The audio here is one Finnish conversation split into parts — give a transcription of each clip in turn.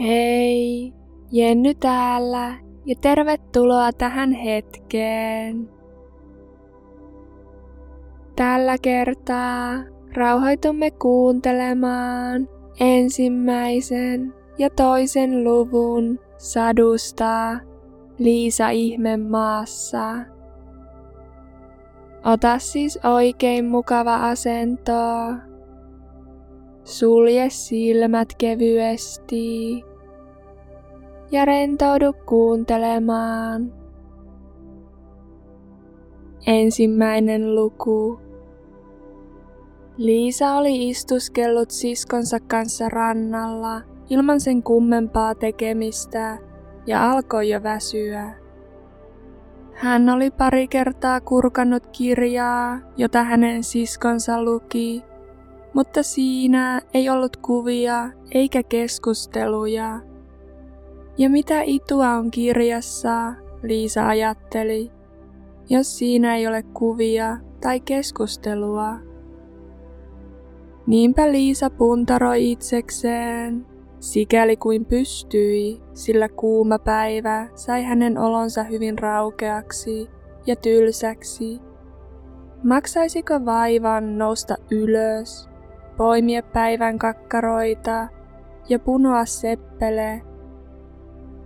Hei, Jenny täällä ja tervetuloa tähän hetkeen. Tällä kertaa rauhoitumme kuuntelemaan ensimmäisen ja toisen luvun sadusta Liisa maassa. Ota siis oikein mukava asento. Sulje silmät kevyesti ja rentoudu kuuntelemaan. Ensimmäinen luku. Liisa oli istuskellut siskonsa kanssa rannalla ilman sen kummempaa tekemistä ja alkoi jo väsyä. Hän oli pari kertaa kurkannut kirjaa, jota hänen siskonsa luki, mutta siinä ei ollut kuvia eikä keskusteluja. Ja mitä itua on kirjassa, Liisa ajatteli, jos siinä ei ole kuvia tai keskustelua. Niinpä Liisa puntaroi itsekseen, sikäli kuin pystyi, sillä kuuma päivä sai hänen olonsa hyvin raukeaksi ja tylsäksi. Maksaisiko vaivan nousta ylös, poimia päivän kakkaroita ja punoa seppele,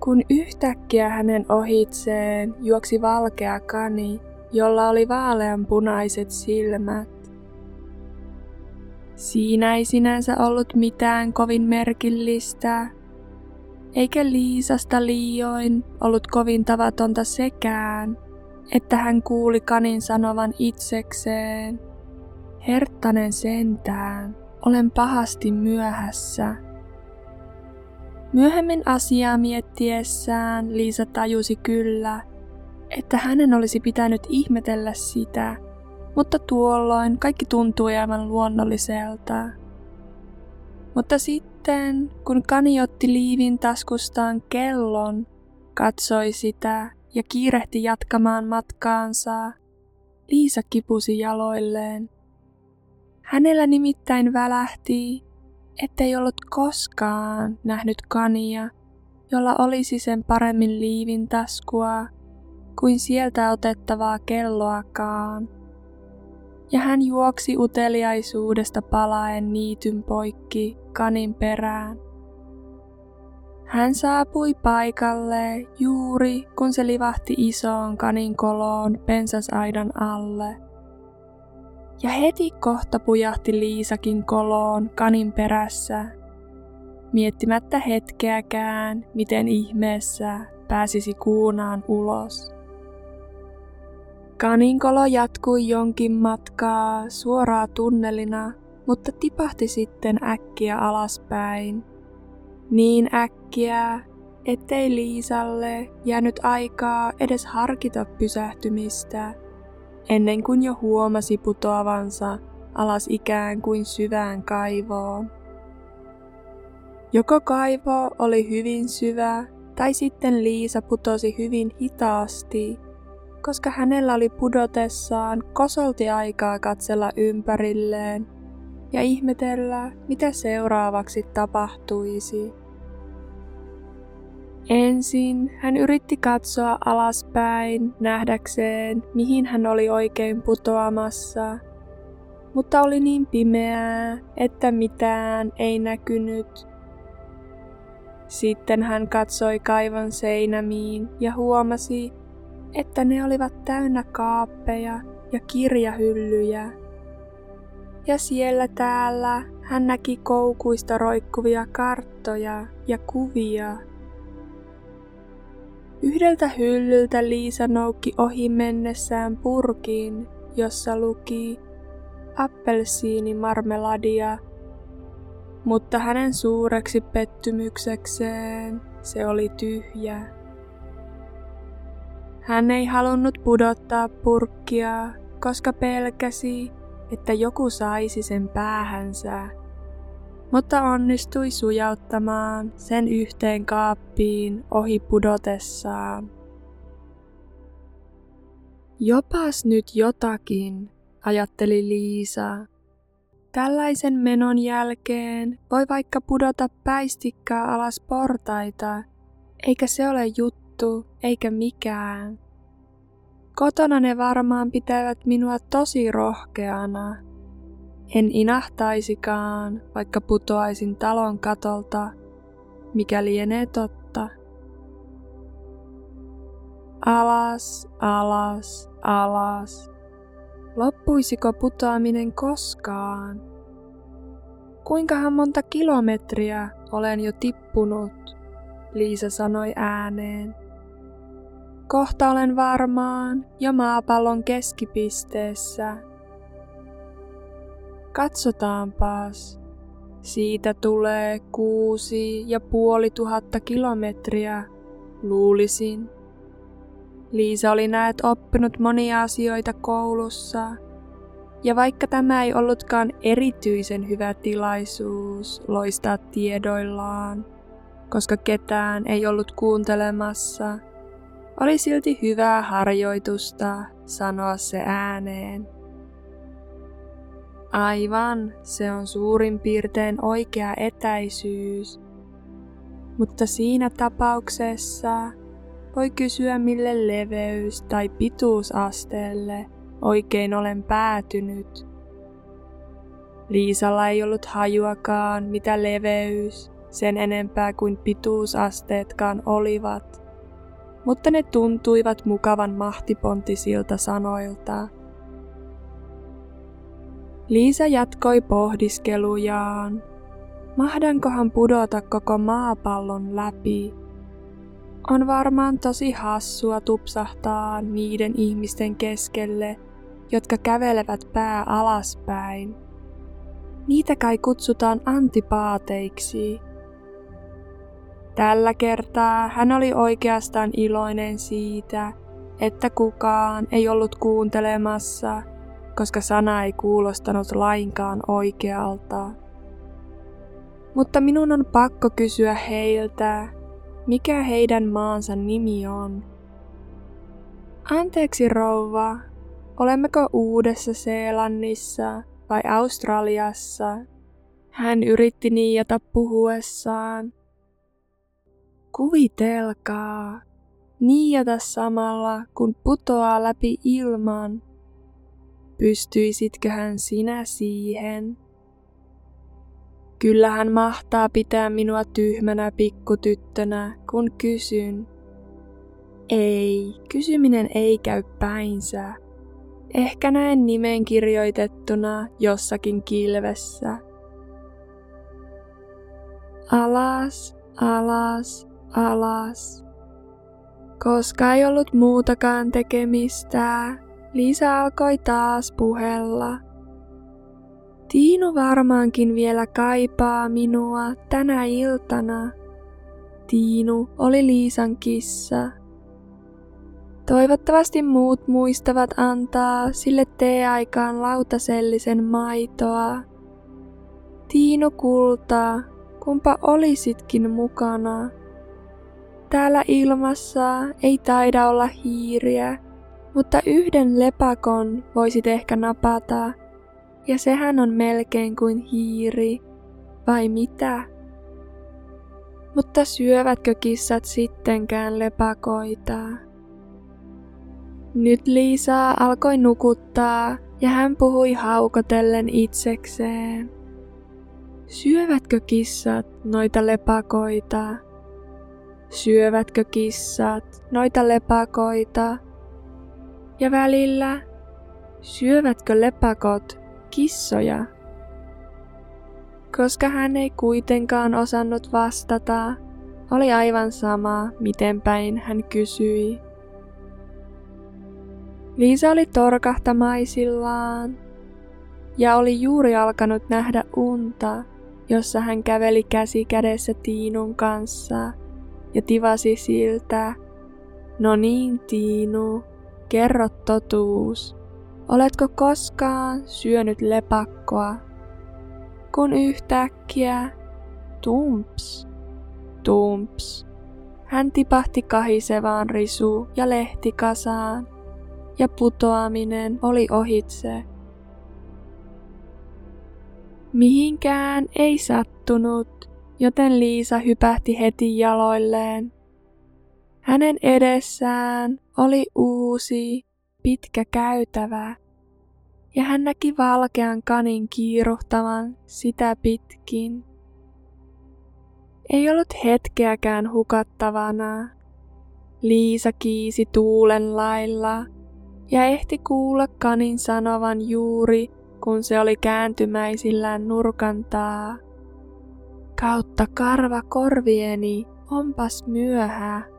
kun yhtäkkiä hänen ohitseen juoksi valkea kani, jolla oli vaalean punaiset silmät. Siinä ei sinänsä ollut mitään kovin merkillistä, eikä Liisasta liioin ollut kovin tavatonta sekään, että hän kuuli kanin sanovan itsekseen, Herttanen sentään, olen pahasti myöhässä. Myöhemmin asiaa miettiessään Liisa tajusi kyllä, että hänen olisi pitänyt ihmetellä sitä, mutta tuolloin kaikki tuntui aivan luonnolliselta. Mutta sitten, kun Kani otti liivin taskustaan kellon, katsoi sitä ja kiirehti jatkamaan matkaansa, Liisa kipusi jaloilleen. Hänellä nimittäin välähti, ettei ollut koskaan nähnyt kania, jolla olisi sen paremmin liivin taskua kuin sieltä otettavaa kelloakaan ja hän juoksi uteliaisuudesta palaen niityn poikki kanin perään. Hän saapui paikalle juuri kun se livahti isoon kanin koloon pensasaidan alle. Ja heti kohta pujahti Liisakin koloon kanin perässä, miettimättä hetkeäkään, miten ihmeessä pääsisi kuunaan ulos. Kaninkolo jatkui jonkin matkaa suoraa tunnelina, mutta tipahti sitten äkkiä alaspäin. Niin äkkiä, ettei Liisalle jäänyt aikaa edes harkita pysähtymistä, ennen kuin jo huomasi putoavansa alas ikään kuin syvään kaivoon. Joko kaivo oli hyvin syvä, tai sitten Liisa putosi hyvin hitaasti koska hänellä oli pudotessaan kosolti aikaa katsella ympärilleen ja ihmetellä, mitä seuraavaksi tapahtuisi. Ensin hän yritti katsoa alaspäin nähdäkseen, mihin hän oli oikein putoamassa, mutta oli niin pimeää, että mitään ei näkynyt. Sitten hän katsoi kaivon seinämiin ja huomasi, että ne olivat täynnä kaappeja ja kirjahyllyjä. Ja siellä täällä hän näki koukuista roikkuvia karttoja ja kuvia. Yhdeltä hyllyltä Liisa noukki ohi mennessään purkiin, jossa luki appelsiinimarmeladia, mutta hänen suureksi pettymyksekseen se oli tyhjä. Hän ei halunnut pudottaa purkkia, koska pelkäsi, että joku saisi sen päähänsä, mutta onnistui sujauttamaan sen yhteen kaappiin ohi pudotessaan. Jopas nyt jotakin, ajatteli Liisa. Tällaisen menon jälkeen voi vaikka pudota päistikkaa alas portaita, eikä se ole juttu eikä mikään. Kotona ne varmaan pitävät minua tosi rohkeana. En inahtaisikaan, vaikka putoaisin talon katolta, mikä lienee totta. Alas, alas, alas. Loppuisiko putoaminen koskaan? Kuinkahan monta kilometriä olen jo tippunut, Liisa sanoi ääneen. Kohta olen varmaan jo maapallon keskipisteessä. Katsotaanpas. Siitä tulee kuusi ja puoli tuhatta kilometriä, luulisin. Liisa oli näet oppinut monia asioita koulussa, ja vaikka tämä ei ollutkaan erityisen hyvä tilaisuus loistaa tiedoillaan, koska ketään ei ollut kuuntelemassa, oli silti hyvää harjoitusta sanoa se ääneen. Aivan, se on suurin piirtein oikea etäisyys. Mutta siinä tapauksessa voi kysyä mille leveys- tai pituusasteelle oikein olen päätynyt. Liisalla ei ollut hajuakaan, mitä leveys, sen enempää kuin pituusasteetkaan olivat, mutta ne tuntuivat mukavan mahtipontisilta sanoilta. Liisa jatkoi pohdiskelujaan. Mahdankohan pudota koko maapallon läpi? On varmaan tosi hassua tupsahtaa niiden ihmisten keskelle, jotka kävelevät pää alaspäin. Niitä kai kutsutaan antipaateiksi. Tällä kertaa hän oli oikeastaan iloinen siitä, että kukaan ei ollut kuuntelemassa, koska sana ei kuulostanut lainkaan oikealta. Mutta minun on pakko kysyä heiltä, mikä heidän maansa nimi on. Anteeksi rouva, olemmeko Uudessa Seelannissa vai Australiassa? Hän yritti niijata puhuessaan. Kuvitelkaa, niijata samalla kun putoaa läpi ilman. Pystyisitköhän sinä siihen? Kyllä hän mahtaa pitää minua tyhmänä pikkutyttönä, kun kysyn. Ei, kysyminen ei käy päinsä. Ehkä näen nimen kirjoitettuna jossakin kilvessä. Alas, alas, alas. Koska ei ollut muutakaan tekemistä, Liisa alkoi taas puhella. Tiinu varmaankin vielä kaipaa minua tänä iltana. Tiinu oli Liisan kissa. Toivottavasti muut muistavat antaa sille teeaikaan lautasellisen maitoa. Tiinu kulta, kumpa olisitkin mukana. Täällä ilmassa ei taida olla hiiriä, mutta yhden lepakon voisit ehkä napata – ja sehän on melkein kuin hiiri, vai mitä? Mutta syövätkö kissat sittenkään lepakoita? Nyt Liisa alkoi nukuttaa ja hän puhui haukotellen itsekseen. Syövätkö kissat noita lepakoita? Syövätkö kissat noita lepakoita? Ja välillä, syövätkö lepakot kissoja. Koska hän ei kuitenkaan osannut vastata, oli aivan sama, miten päin hän kysyi. Liisa oli torkahtamaisillaan ja oli juuri alkanut nähdä unta, jossa hän käveli käsi kädessä Tiinun kanssa ja tivasi siltä, no niin Tiinu, kerro totuus. Oletko koskaan syönyt lepakkoa? Kun yhtäkkiä, tumps, tumps, hän tipahti kahisevaan risu- ja lehtikasaan, ja putoaminen oli ohitse. Mihinkään ei sattunut, joten Liisa hypähti heti jaloilleen. Hänen edessään oli uusi, pitkä käytävä, ja hän näki valkean kanin kiiruhtavan sitä pitkin. Ei ollut hetkeäkään hukattavana. Liisa kiisi tuulen lailla ja ehti kuulla kanin sanovan juuri, kun se oli kääntymäisillään nurkantaa. Kautta karva korvieni, onpas myöhä.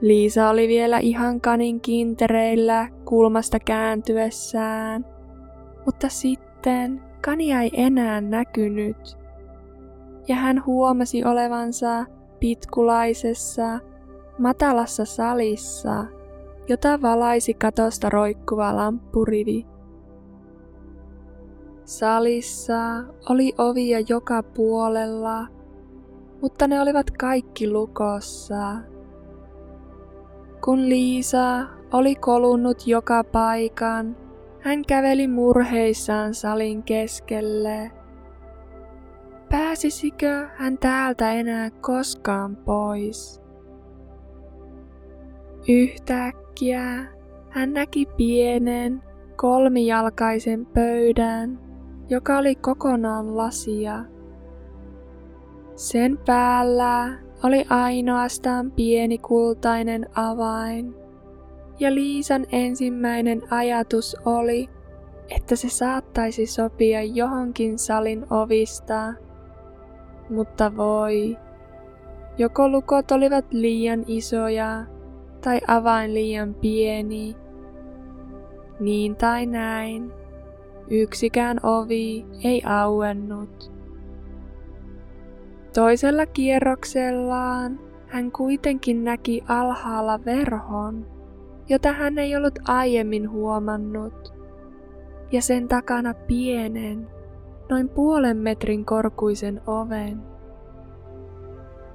Liisa oli vielä ihan kanin kintereillä kulmasta kääntyessään, mutta sitten kania ei enää näkynyt. Ja hän huomasi olevansa pitkulaisessa, matalassa salissa, jota valaisi katosta roikkuva lamppurivi. Salissa oli ovia joka puolella, mutta ne olivat kaikki lukossa. Kun Liisa oli kolunnut joka paikan, hän käveli murheissaan salin keskelle. Pääsisikö hän täältä enää koskaan pois? Yhtäkkiä hän näki pienen kolmijalkaisen pöydän, joka oli kokonaan lasia. Sen päällä oli ainoastaan pieni kultainen avain, ja Liisan ensimmäinen ajatus oli, että se saattaisi sopia johonkin salin ovista. Mutta voi, joko lukot olivat liian isoja tai avain liian pieni. Niin tai näin, yksikään ovi ei auennut. Toisella kierroksellaan hän kuitenkin näki alhaalla verhon, jota hän ei ollut aiemmin huomannut, ja sen takana pienen, noin puolen metrin korkuisen oven.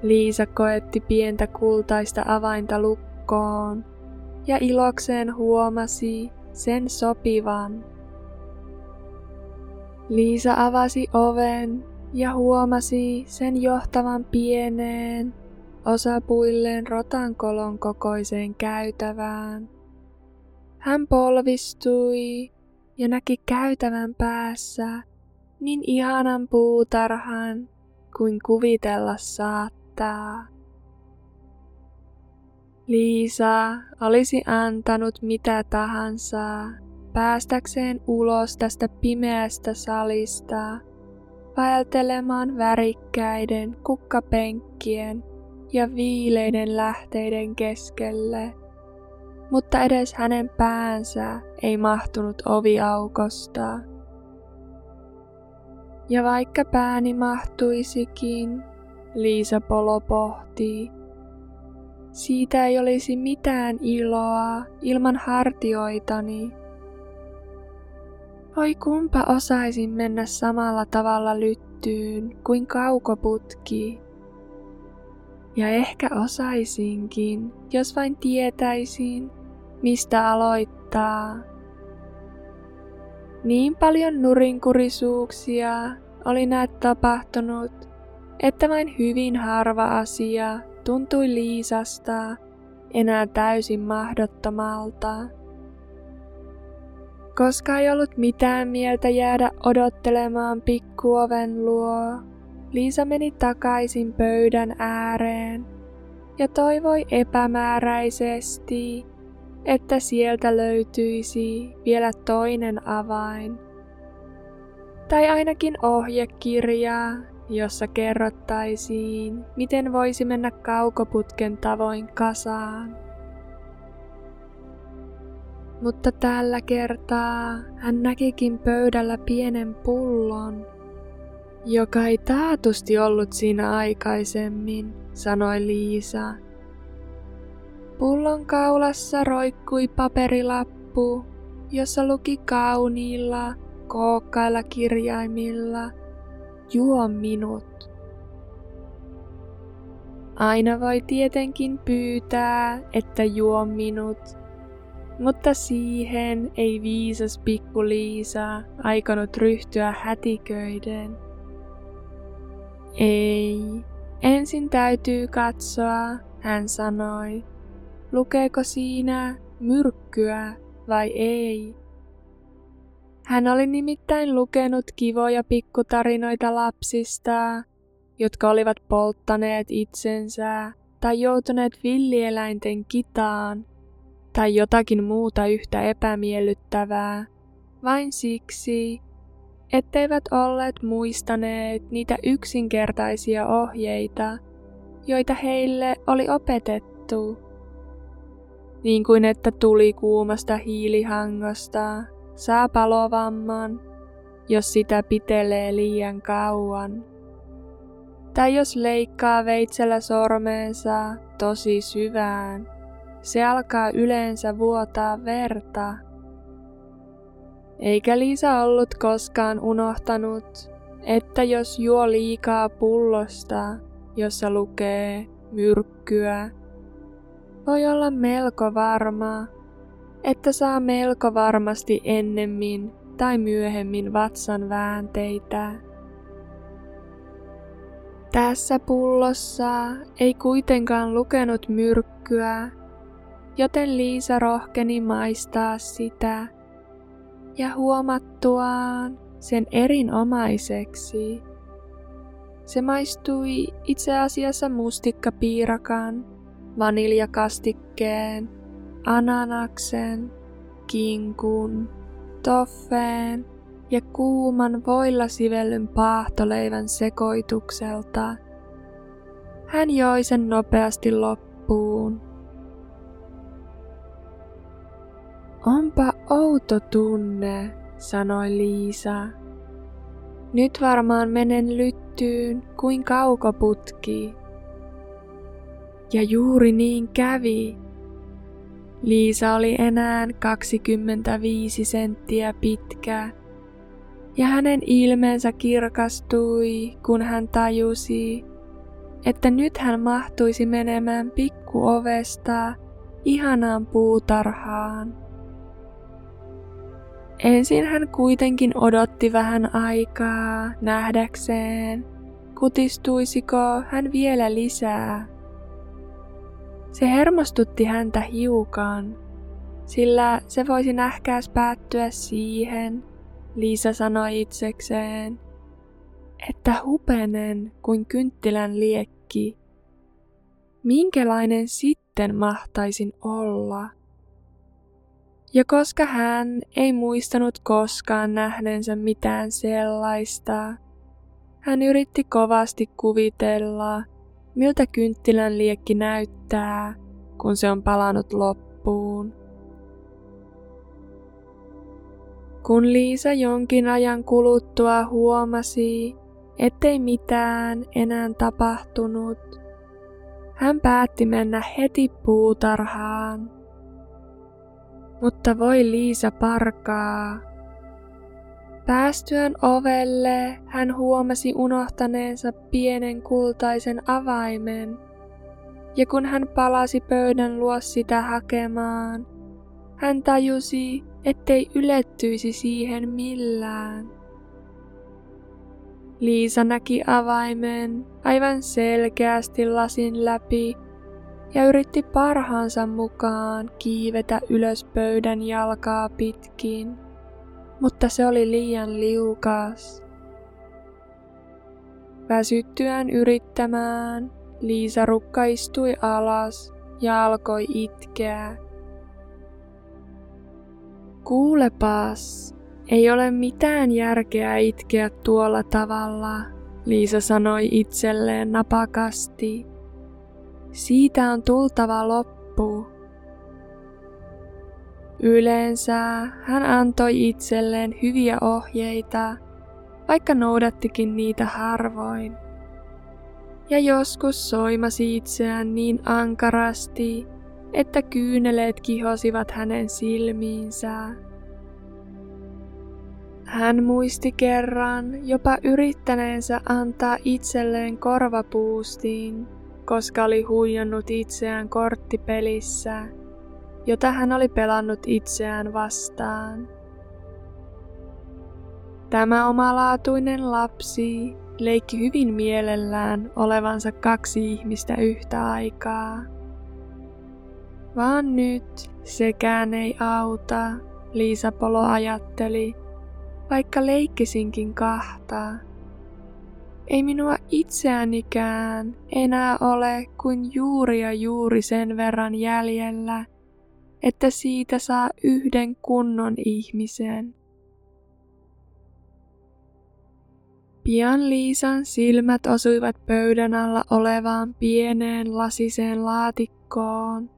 Liisa koetti pientä kultaista avainta lukkoon ja ilokseen huomasi sen sopivan. Liisa avasi oven ja huomasi sen johtavan pieneen, osapuilleen rotankolon kokoiseen käytävään. Hän polvistui ja näki käytävän päässä niin ihanan puutarhan kuin kuvitella saattaa. Liisa olisi antanut mitä tahansa päästäkseen ulos tästä pimeästä salista vaeltelemaan värikkäiden kukkapenkkien ja viileiden lähteiden keskelle, mutta edes hänen päänsä ei mahtunut oviaukosta. Ja vaikka pääni mahtuisikin, Liisa Polo pohtii, siitä ei olisi mitään iloa ilman hartioitani voi kumpa osaisin mennä samalla tavalla lyttyyn kuin kaukoputki. Ja ehkä osaisinkin, jos vain tietäisin, mistä aloittaa. Niin paljon nurinkurisuuksia oli näet tapahtunut, että vain hyvin harva asia tuntui Liisasta enää täysin mahdottomalta. Koska ei ollut mitään mieltä jäädä odottelemaan pikkuoven luo, Liisa meni takaisin pöydän ääreen ja toivoi epämääräisesti, että sieltä löytyisi vielä toinen avain. Tai ainakin ohjekirja, jossa kerrottaisiin, miten voisi mennä kaukoputken tavoin kasaan mutta tällä kertaa hän näkikin pöydällä pienen pullon, joka ei taatusti ollut siinä aikaisemmin, sanoi Liisa. Pullon kaulassa roikkui paperilappu, jossa luki kauniilla, kookkailla kirjaimilla, juo minut. Aina voi tietenkin pyytää, että juo minut, Mutta siihen ei viisas pikku Liisa aikonut ryhtyä hätiköiden. Ei, ensin täytyy katsoa, hän sanoi. Lukeeko siinä myrkkyä vai ei? Hän oli nimittäin lukenut kivoja pikkutarinoita lapsista, jotka olivat polttaneet itsensä tai joutuneet villieläinten kitaan tai jotakin muuta yhtä epämiellyttävää, vain siksi, etteivät olleet muistaneet niitä yksinkertaisia ohjeita, joita heille oli opetettu. Niin kuin että tuli kuumasta hiilihangosta saa palovamman, jos sitä pitelee liian kauan. Tai jos leikkaa veitsellä sormeensa tosi syvään, se alkaa yleensä vuotaa verta. Eikä Liisa ollut koskaan unohtanut, että jos juo liikaa pullosta, jossa lukee myrkkyä, voi olla melko varma, että saa melko varmasti ennemmin tai myöhemmin vatsan väänteitä. Tässä pullossa ei kuitenkaan lukenut myrkkyä, joten Liisa rohkeni maistaa sitä ja huomattuaan sen erinomaiseksi. Se maistui itse asiassa mustikkapiirakan, vaniljakastikkeen, ananaksen, kinkun, toffeen ja kuuman voilla sivellyn paahtoleivän sekoitukselta. Hän joi sen nopeasti loppuun. Onpa outo tunne, sanoi Liisa. Nyt varmaan menen lyttyyn kuin kaukoputki. Ja juuri niin kävi. Liisa oli enää 25 senttiä pitkä, ja hänen ilmeensä kirkastui, kun hän tajusi, että nyt hän mahtuisi menemään pikkuovesta ihanaan puutarhaan. Ensin hän kuitenkin odotti vähän aikaa nähdäkseen, kutistuisiko hän vielä lisää. Se hermostutti häntä hiukan, sillä se voisi nähkääs päättyä siihen, Liisa sanoi itsekseen, että hupenen kuin kynttilän liekki. Minkälainen sitten mahtaisin olla? Ja koska hän ei muistanut koskaan nähneensä mitään sellaista, hän yritti kovasti kuvitella, miltä kynttilän liekki näyttää, kun se on palanut loppuun. Kun Liisa jonkin ajan kuluttua huomasi, ettei mitään enää tapahtunut, hän päätti mennä heti puutarhaan. Mutta voi Liisa parkaa, Päästyään ovelle hän huomasi unohtaneensa pienen kultaisen avaimen, ja kun hän palasi pöydän luo sitä hakemaan, hän tajusi, ettei ylettyisi siihen millään. Liisa näki avaimen aivan selkeästi lasin läpi ja yritti parhaansa mukaan kiivetä ylös pöydän jalkaa pitkin mutta se oli liian liukas. Väsyttyään yrittämään, Liisa rukkaistui alas ja alkoi itkeä. Kuulepas, ei ole mitään järkeä itkeä tuolla tavalla, Liisa sanoi itselleen napakasti. Siitä on tultava loppu. Yleensä hän antoi itselleen hyviä ohjeita, vaikka noudattikin niitä harvoin. Ja joskus soimasi itseään niin ankarasti, että kyyneleet kihosivat hänen silmiinsä. Hän muisti kerran jopa yrittäneensä antaa itselleen korvapuustiin, koska oli huijannut itseään korttipelissä jota hän oli pelannut itseään vastaan. Tämä omalaatuinen lapsi leikki hyvin mielellään olevansa kaksi ihmistä yhtä aikaa. Vaan nyt sekään ei auta, Liisa Polo ajatteli, vaikka leikkisinkin kahta. Ei minua itseänikään enää ole kuin juuri ja juuri sen verran jäljellä, että siitä saa yhden kunnon ihmisen. Pian Liisan silmät osuivat pöydän alla olevaan pieneen lasiseen laatikkoon.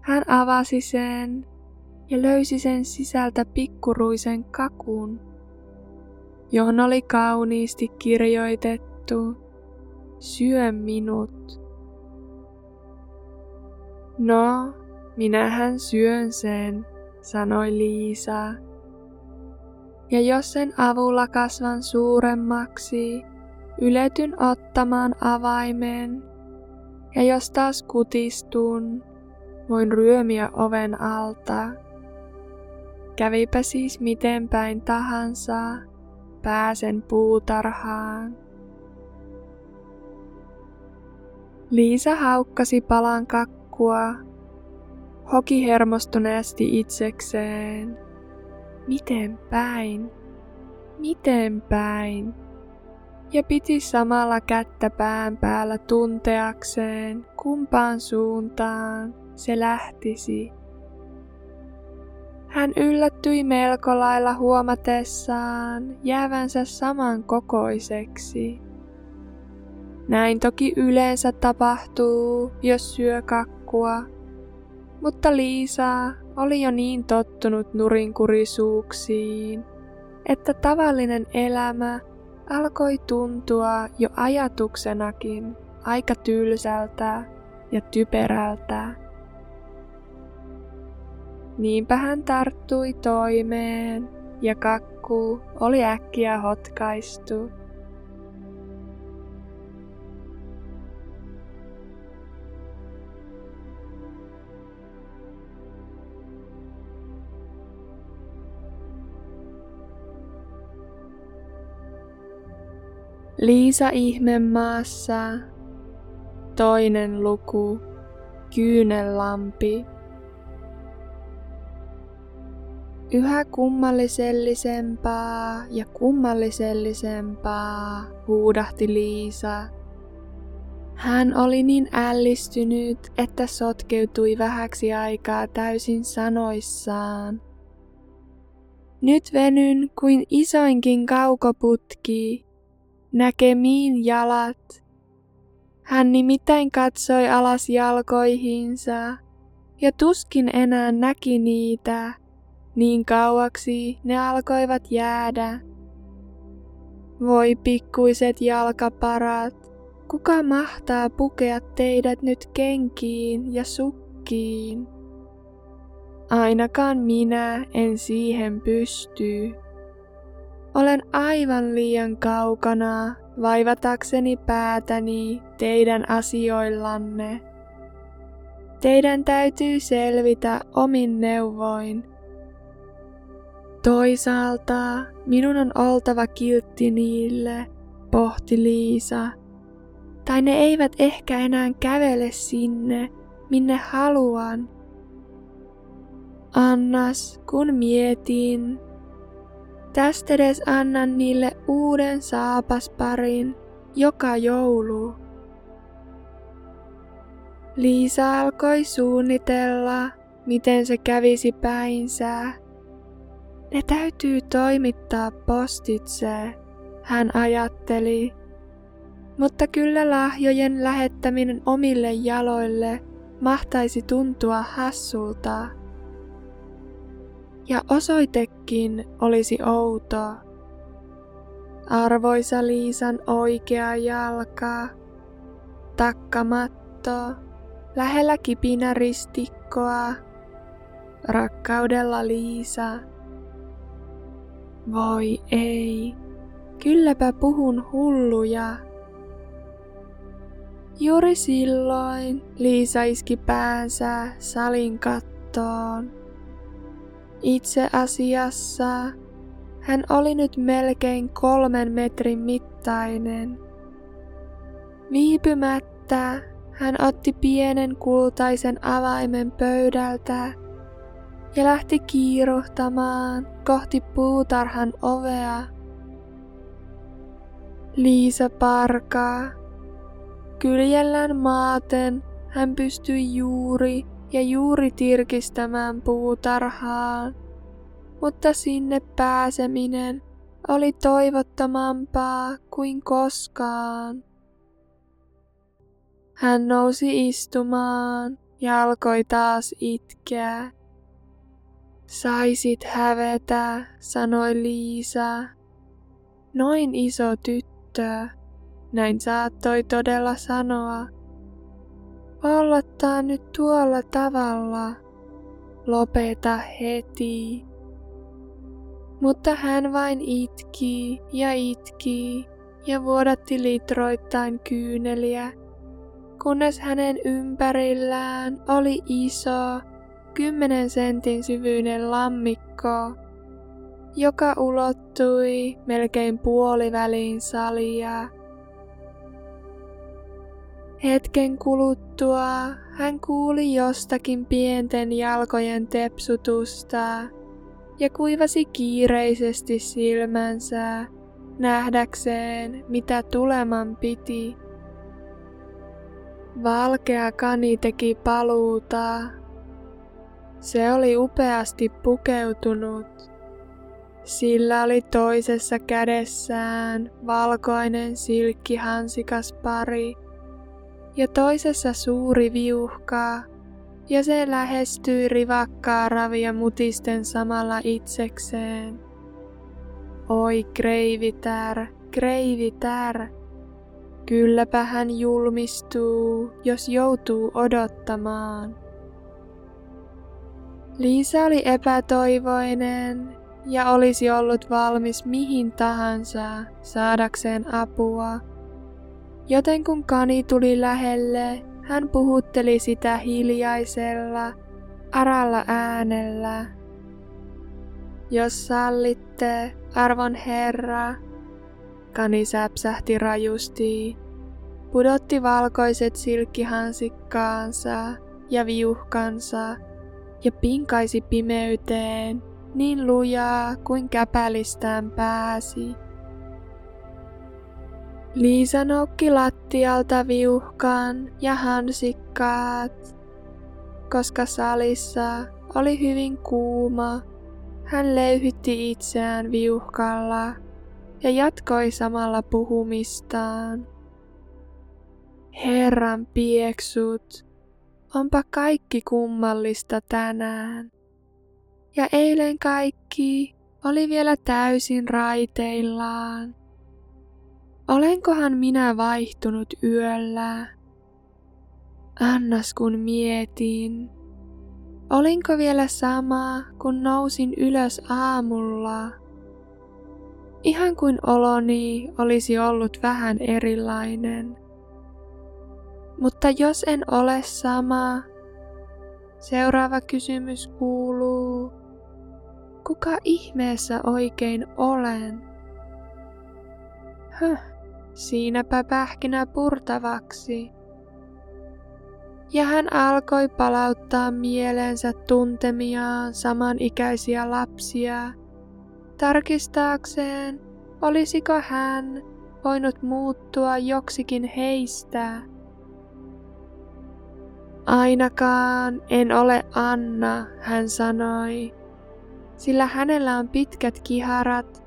Hän avasi sen ja löysi sen sisältä pikkuruisen kakun, johon oli kauniisti kirjoitettu Syö minut. No, minähän syön sen, sanoi Liisa ja jos sen avulla kasvan suuremmaksi, yletyn ottamaan avaimen, ja jos taas kutistun, voin ryömiä oven alta. Kävipä siis miten päin tahansa, pääsen puutarhaan. Liisa haukkasi palan kakkua, hoki hermostuneesti itsekseen. Miten päin? Miten päin? Ja piti samalla kättä pään päällä tunteakseen, kumpaan suuntaan se lähtisi. Hän yllättyi melko lailla huomatessaan jäävänsä saman kokoiseksi. Näin toki yleensä tapahtuu, jos syö kakkua, mutta Liisa oli jo niin tottunut nurinkurisuuksiin, että tavallinen elämä alkoi tuntua jo ajatuksenakin aika tylsältä ja typerältä. Niinpä hän tarttui toimeen ja kakku oli äkkiä hotkaistu. Liisa ihmemaassa, toinen luku, kyynellampi. Yhä kummallisellisempaa ja kummallisellisempaa, huudahti Liisa. Hän oli niin ällistynyt, että sotkeutui vähäksi aikaa täysin sanoissaan. Nyt venyn kuin isoinkin kaukoputki, näkemiin jalat. Hän nimittäin katsoi alas jalkoihinsa ja tuskin enää näki niitä, niin kauaksi ne alkoivat jäädä. Voi pikkuiset jalkaparat, kuka mahtaa pukea teidät nyt kenkiin ja sukkiin? Ainakaan minä en siihen pysty. Olen aivan liian kaukana vaivatakseni päätäni teidän asioillanne. Teidän täytyy selvitä omin neuvoin. Toisaalta minun on oltava kiltti niille, pohti Liisa. Tai ne eivät ehkä enää kävele sinne, minne haluan. Annas, kun mietin, Tästä edes annan niille uuden saapasparin joka joulu. Liisa alkoi suunnitella, miten se kävisi päinsä. Ne täytyy toimittaa postitse, hän ajatteli. Mutta kyllä lahjojen lähettäminen omille jaloille mahtaisi tuntua hassulta ja osoitekin olisi outo. Arvoisa Liisan oikea jalka, takkamatto, lähellä kipinä ristikkoa, rakkaudella Liisa. Voi ei, kylläpä puhun hulluja. Juuri silloin Liisa iski päänsä salin kattoon. Itse asiassa hän oli nyt melkein kolmen metrin mittainen. Viipymättä hän otti pienen kultaisen avaimen pöydältä ja lähti kiiruhtamaan kohti puutarhan ovea. Liisa parkaa. Kyljellään maaten hän pystyi juuri ja juuri tirkistämään puutarhaan, mutta sinne pääseminen oli toivottomampaa kuin koskaan. Hän nousi istumaan ja alkoi taas itkeä. Saisit hävetä, sanoi Liisa. Noin iso tyttö, näin saattoi todella sanoa. Vallottaa nyt tuolla tavalla. Lopeta heti. Mutta hän vain itki ja itki ja vuodatti litroittain kyyneliä kunnes hänen ympärillään oli iso, kymmenen sentin syvyinen lammikko, joka ulottui melkein puoliväliin salia. Hetken kuluttua hän kuuli jostakin pienten jalkojen tepsutusta ja kuivasi kiireisesti silmänsä nähdäkseen, mitä tuleman piti. Valkea kani teki paluuta. Se oli upeasti pukeutunut. Sillä oli toisessa kädessään valkoinen silkkihansikas pari ja toisessa suuri viuhka, ja se lähestyi rivakkaa ravia mutisten samalla itsekseen. Oi kreivitär, kreivitär, Kylläpä hän julmistuu, jos joutuu odottamaan. Liisa oli epätoivoinen ja olisi ollut valmis mihin tahansa saadakseen apua. Joten kun kani tuli lähelle, hän puhutteli sitä hiljaisella, aralla äänellä. Jos sallitte, arvon herra, Kani säpsähti rajusti, pudotti valkoiset silkkihansikkaansa ja viuhkansa ja pinkaisi pimeyteen niin lujaa kuin käpälistään pääsi. Liisa nokki lattialta viuhkan ja hansikkaat. Koska salissa oli hyvin kuuma, hän löyhytti itseään viuhkalla ja jatkoi samalla puhumistaan. Herran pieksut, onpa kaikki kummallista tänään. Ja eilen kaikki oli vielä täysin raiteillaan. Olenkohan minä vaihtunut yöllä? Annas kun mietin. Olinko vielä sama, kun nousin ylös aamulla? ihan kuin oloni olisi ollut vähän erilainen. Mutta jos en ole sama, seuraava kysymys kuuluu, kuka ihmeessä oikein olen? Höh, siinäpä pähkinä purtavaksi. Ja hän alkoi palauttaa mieleensä tuntemiaan samanikäisiä lapsia tarkistaakseen, olisiko hän voinut muuttua joksikin heistä. Ainakaan en ole Anna, hän sanoi, sillä hänellä on pitkät kiharat,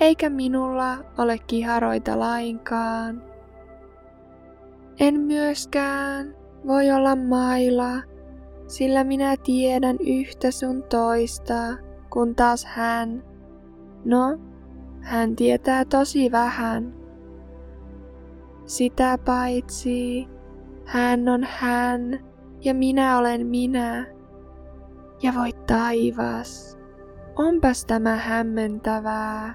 eikä minulla ole kiharoita lainkaan. En myöskään voi olla maila, sillä minä tiedän yhtä sun toista, kun taas hän No, hän tietää tosi vähän. Sitä paitsi hän on hän ja minä olen minä. Ja voi taivas, onpas tämä hämmentävää.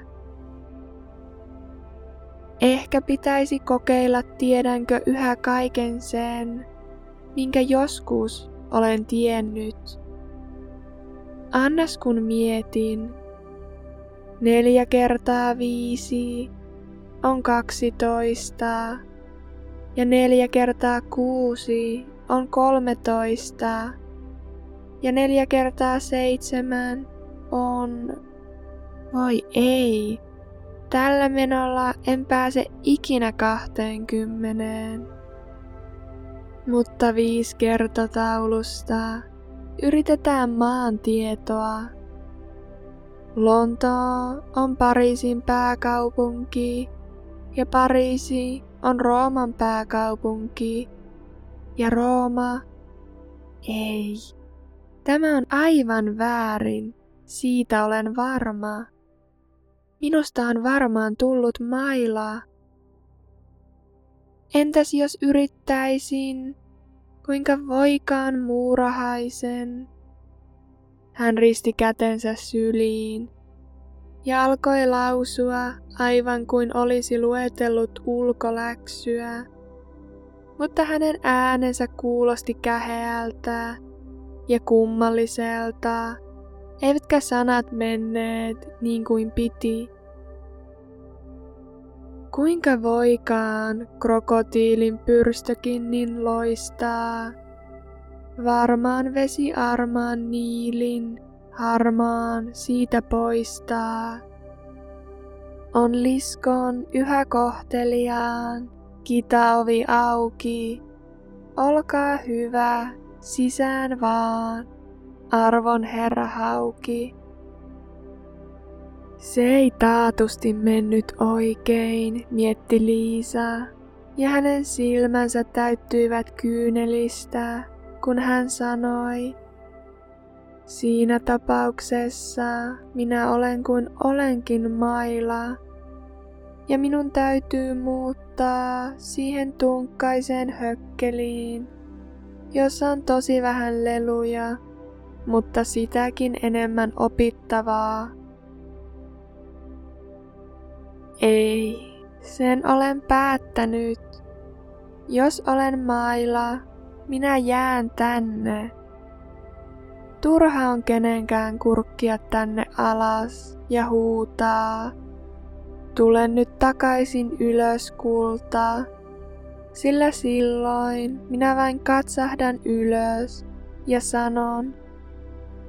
Ehkä pitäisi kokeilla tiedänkö yhä kaiken sen, minkä joskus olen tiennyt. Annas kun mietin. Neljä kertaa viisi on kaksitoista ja neljä kertaa kuusi on kolmetoista ja neljä kertaa seitsemän on... Voi ei, tällä menolla en pääse ikinä kahteenkymmeneen. Mutta viisi kertotaulusta yritetään maantietoa. Lontoo on Pariisin pääkaupunki ja Pariisi on Rooman pääkaupunki ja Rooma ei. Tämä on aivan väärin, siitä olen varma. Minusta on varmaan tullut maila. Entäs jos yrittäisin, kuinka voikaan muurahaisen? Hän risti kätensä syliin ja alkoi lausua aivan kuin olisi luetellut ulkoläksyä. Mutta hänen äänensä kuulosti käheältä ja kummalliselta, eivätkä sanat menneet niin kuin piti. Kuinka voikaan krokotiilin pyrstökin niin loistaa? Varmaan vesi armaan niilin, harmaan siitä poistaa. On liskon yhä kohteliaan, kitaovi auki, olkaa hyvä, sisään vaan, arvon herra hauki. Se ei taatusti mennyt oikein, mietti Liisa, ja hänen silmänsä täyttyivät kyynelistä, kun hän sanoi, Siinä tapauksessa minä olen kuin olenkin maila, ja minun täytyy muuttaa siihen tunkkaiseen hökkeliin, jossa on tosi vähän leluja, mutta sitäkin enemmän opittavaa. Ei, sen olen päättänyt. Jos olen maila, minä jään tänne. Turha on kenenkään kurkkia tänne alas ja huutaa. Tule nyt takaisin ylös kulta, sillä silloin minä vain katsahdan ylös ja sanon,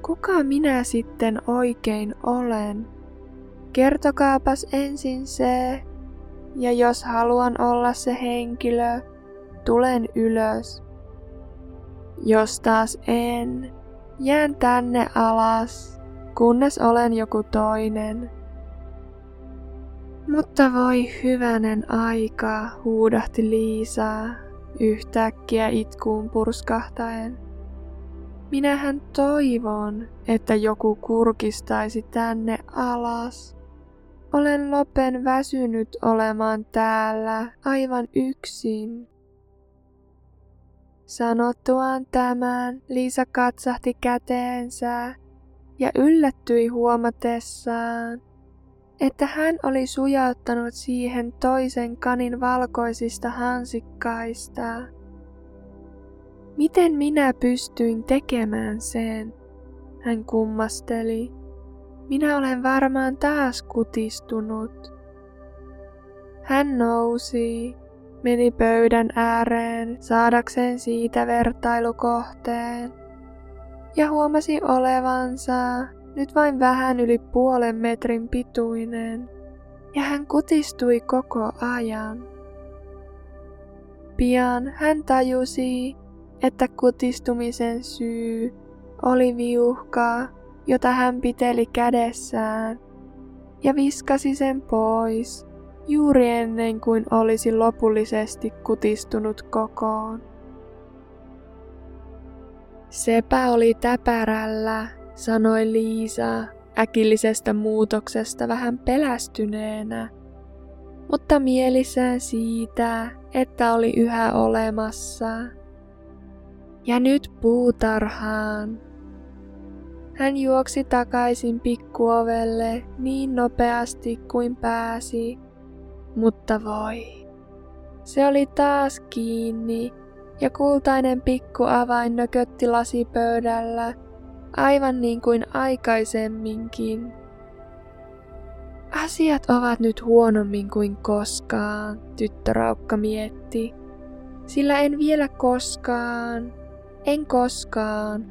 kuka minä sitten oikein olen? Kertokaapas ensin se, ja jos haluan olla se henkilö, tulen ylös. Jos taas en, jään tänne alas, kunnes olen joku toinen. Mutta voi hyvänen aika, huudahti Liisa yhtäkkiä itkuun purskahtaen. Minähän toivon, että joku kurkistaisi tänne alas. Olen lopen väsynyt olemaan täällä aivan yksin. Sanottuaan tämän, Liisa katsahti käteensä ja yllättyi huomatessaan, että hän oli sujauttanut siihen toisen kanin valkoisista hansikkaista. Miten minä pystyin tekemään sen? Hän kummasteli. Minä olen varmaan taas kutistunut. Hän nousi, meni pöydän ääreen saadakseen siitä vertailukohteen ja huomasi olevansa nyt vain vähän yli puolen metrin pituinen ja hän kutistui koko ajan. Pian hän tajusi, että kutistumisen syy oli viuhka, jota hän piteli kädessään, ja viskasi sen pois juuri ennen kuin olisi lopullisesti kutistunut kokoon. Sepä oli täpärällä, sanoi Liisa äkillisestä muutoksesta vähän pelästyneenä, mutta mielissään siitä, että oli yhä olemassa. Ja nyt puutarhaan. Hän juoksi takaisin pikkuovelle niin nopeasti kuin pääsi mutta voi. Se oli taas kiinni ja kultainen pikku avain nökötti lasipöydällä aivan niin kuin aikaisemminkin. Asiat ovat nyt huonommin kuin koskaan, tyttöraukka mietti, sillä en vielä koskaan, en koskaan,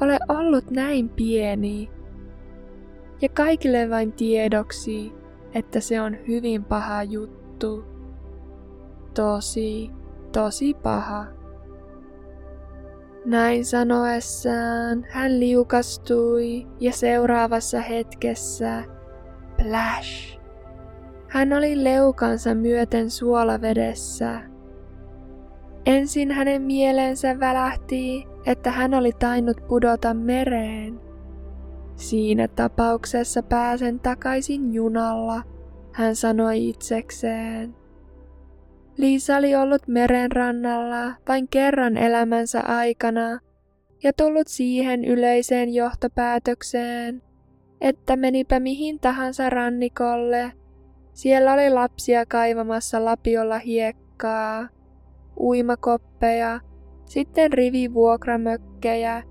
ole ollut näin pieni. Ja kaikille vain tiedoksi, että se on hyvin paha juttu. Tosi, tosi paha. Näin sanoessaan hän liukastui ja seuraavassa hetkessä Splash! Hän oli leukansa myöten suolavedessä. Ensin hänen mieleensä välähti, että hän oli tainnut pudota mereen. Siinä tapauksessa pääsen takaisin junalla, hän sanoi itsekseen. Liisa oli ollut merenrannalla vain kerran elämänsä aikana ja tullut siihen yleiseen johtopäätökseen, että menipä mihin tahansa rannikolle, siellä oli lapsia kaivamassa lapiolla hiekkaa, uimakoppeja, sitten rivivuokramökkejä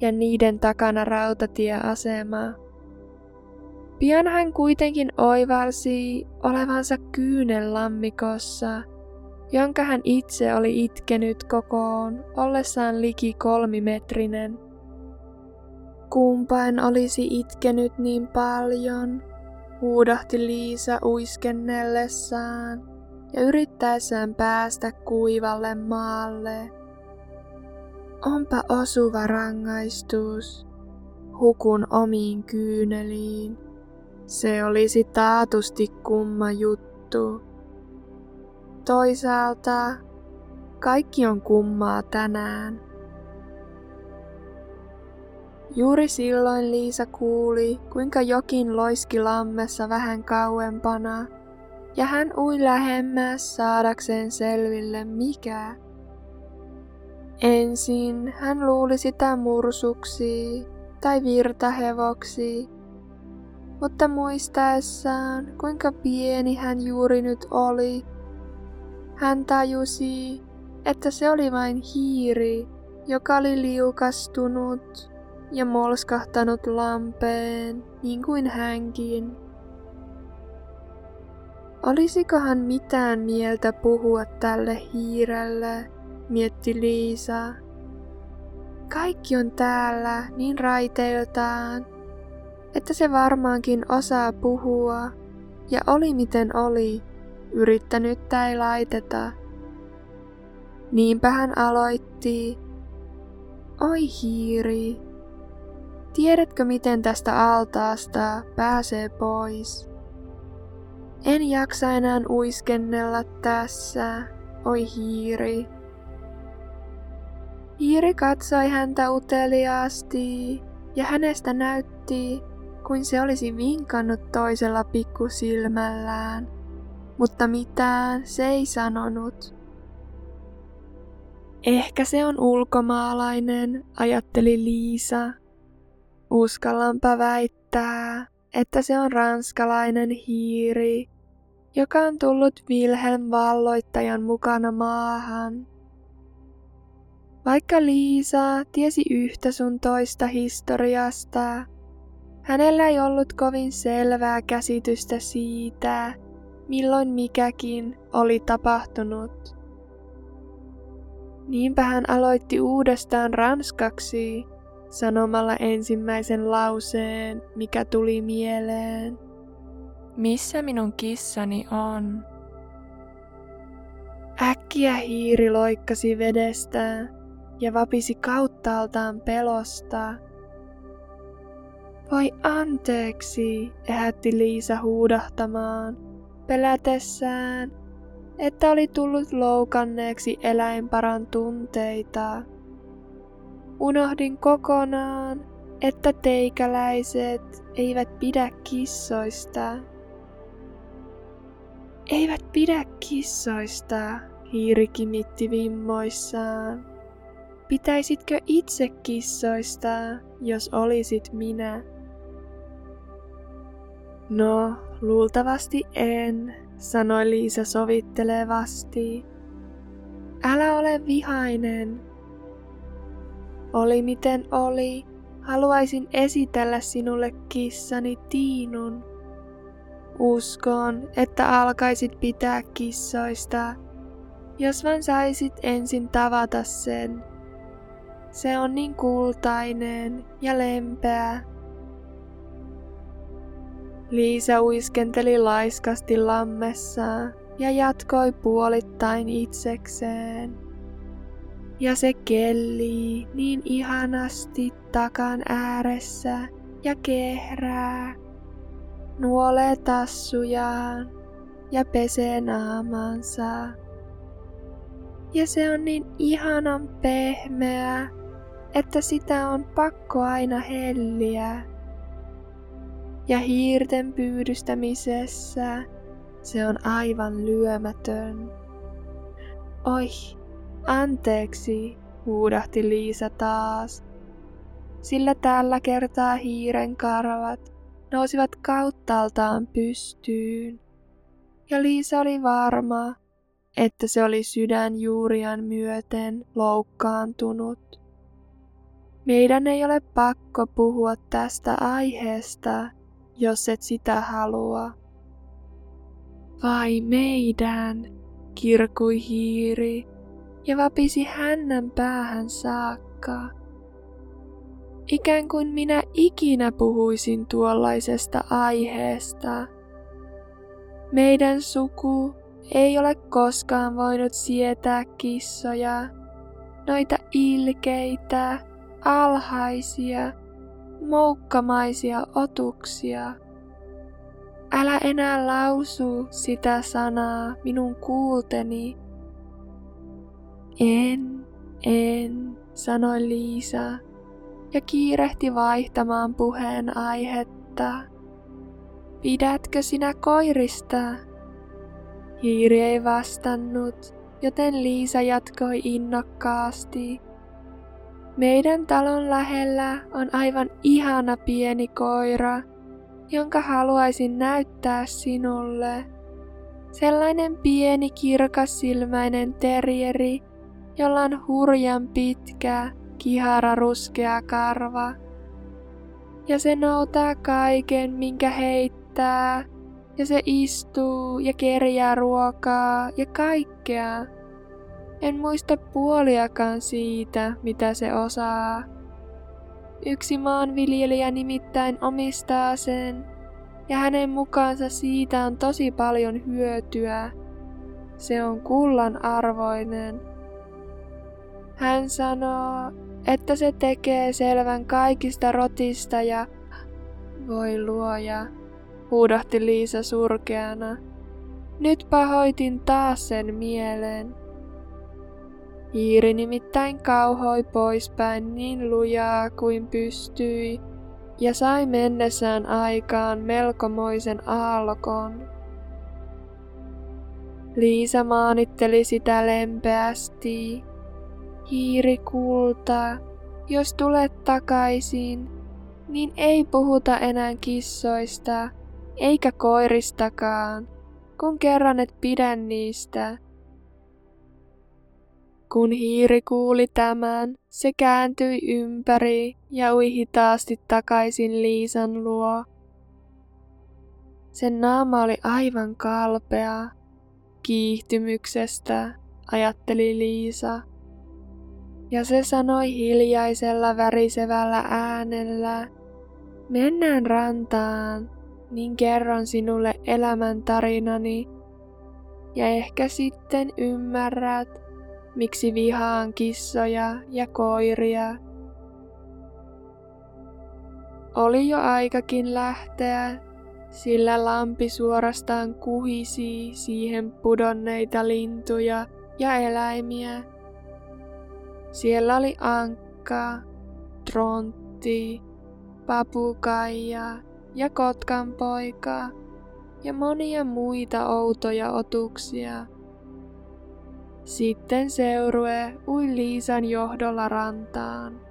ja niiden takana rautatieasema. Pian hän kuitenkin oivalsi olevansa kyynel lammikossa, jonka hän itse oli itkenyt kokoon ollessaan liki kolmimetrinen. Kumpain olisi itkenyt niin paljon, huudahti Liisa uiskennellessaan ja yrittäessään päästä kuivalle maalle. Onpa osuva rangaistus, hukun omiin kyyneliin. Se olisi taatusti kumma juttu. Toisaalta kaikki on kummaa tänään. Juuri silloin Liisa kuuli, kuinka jokin loiski lammessa vähän kauempana, ja hän ui lähemmäs saadakseen selville mikä. Ensin hän luuli sitä mursuksi tai virtahevoksi, mutta muistaessaan, kuinka pieni hän juuri nyt oli, hän tajusi, että se oli vain hiiri, joka oli liukastunut ja molskahtanut lampeen, niin kuin hänkin. Olisikohan mitään mieltä puhua tälle hiirelle, mietti Liisa. Kaikki on täällä niin raiteiltaan, että se varmaankin osaa puhua, ja oli miten oli, yrittänyt ei laiteta. Niinpä hän aloitti. Oi hiiri, Tiedätkö, miten tästä altaasta pääsee pois? En jaksa enää uiskennella tässä, oi hiiri. Hiiri katsoi häntä uteliaasti ja hänestä näytti, kuin se olisi vinkannut toisella pikkusilmällään, mutta mitään se ei sanonut. Ehkä se on ulkomaalainen, ajatteli Liisa Uskallanpa väittää, että se on ranskalainen hiiri, joka on tullut Wilhelm valloittajan mukana maahan. Vaikka Liisa tiesi yhtä sun toista historiasta, hänellä ei ollut kovin selvää käsitystä siitä, milloin mikäkin oli tapahtunut. Niinpä hän aloitti uudestaan ranskaksi sanomalla ensimmäisen lauseen, mikä tuli mieleen. Missä minun kissani on? Äkkiä hiiri loikkasi vedestä ja vapisi kauttaaltaan pelosta. Voi anteeksi, ehätti Liisa huudahtamaan, pelätessään, että oli tullut loukanneeksi eläinparan tunteita. Unohdin kokonaan, että teikäläiset eivät pidä kissoista. Eivät pidä kissoista, hiiri kimitti vimmoissaan. Pitäisitkö itse kissoista, jos olisit minä? No, luultavasti en, sanoi Liisa sovittelevasti. Älä ole vihainen, oli miten oli, haluaisin esitellä sinulle kissani Tiinun. Uskon, että alkaisit pitää kissoista, jos vain saisit ensin tavata sen. Se on niin kultainen ja lempeä. Liisa uiskenteli laiskasti lammessaan ja jatkoi puolittain itsekseen. Ja se kellii niin ihanasti takan ääressä ja kehrää, nuolee tassujaan ja pesee naamansa. Ja se on niin ihanan pehmeä, että sitä on pakko aina helliä. Ja hiirten pyydystämisessä se on aivan lyömätön. Oi, anteeksi, huudahti Liisa taas, sillä tällä kertaa hiiren karvat nousivat kauttaaltaan pystyyn. Ja Liisa oli varma, että se oli sydänjuurian myöten loukkaantunut. Meidän ei ole pakko puhua tästä aiheesta, jos et sitä halua. Vai meidän, kirkui hiiri ja vapisi hännän päähän saakka. Ikään kuin minä ikinä puhuisin tuollaisesta aiheesta. Meidän suku ei ole koskaan voinut sietää kissoja, noita ilkeitä, alhaisia, moukkamaisia otuksia. Älä enää lausu sitä sanaa minun kuulteni. En, en, sanoi Liisa ja kiirehti vaihtamaan puheen aihetta. Pidätkö sinä koirista? Hiiri ei vastannut, joten Liisa jatkoi innokkaasti. Meidän talon lähellä on aivan ihana pieni koira, jonka haluaisin näyttää sinulle. Sellainen pieni kirkassilmäinen terrieri, jolla on hurjan pitkä, kihara ruskea karva. Ja se noutaa kaiken, minkä heittää, ja se istuu ja kerjää ruokaa ja kaikkea. En muista puoliakaan siitä, mitä se osaa. Yksi maanviljelijä nimittäin omistaa sen, ja hänen mukaansa siitä on tosi paljon hyötyä. Se on kullan arvoinen. Hän sanoo, että se tekee selvän kaikista rotista ja voi luoja, huudahti Liisa surkeana. Nyt pahoitin taas sen mieleen. Hiiri nimittäin kauhoi poispäin niin lujaa kuin pystyi ja sai mennessään aikaan melkomoisen aallokon. Liisa maanitteli sitä lempeästi. Hiiri kulta, jos tulet takaisin, niin ei puhuta enää kissoista, eikä koiristakaan, kun kerran et pidä niistä. Kun hiiri kuuli tämän, se kääntyi ympäri ja ui hitaasti takaisin Liisan luo. Sen naama oli aivan kalpea. Kiihtymyksestä, ajatteli Liisa. Ja se sanoi hiljaisella värisevällä äänellä, mennään rantaan, niin kerron sinulle elämän tarinani, ja ehkä sitten ymmärrät, miksi vihaan kissoja ja koiria. Oli jo aikakin lähteä, sillä lampi suorastaan kuhisi siihen pudonneita lintuja ja eläimiä. Siellä oli ankka, trontti, papukaija ja kotkanpoika ja monia muita outoja otuksia. Sitten seurue ui Liisan johdolla rantaan.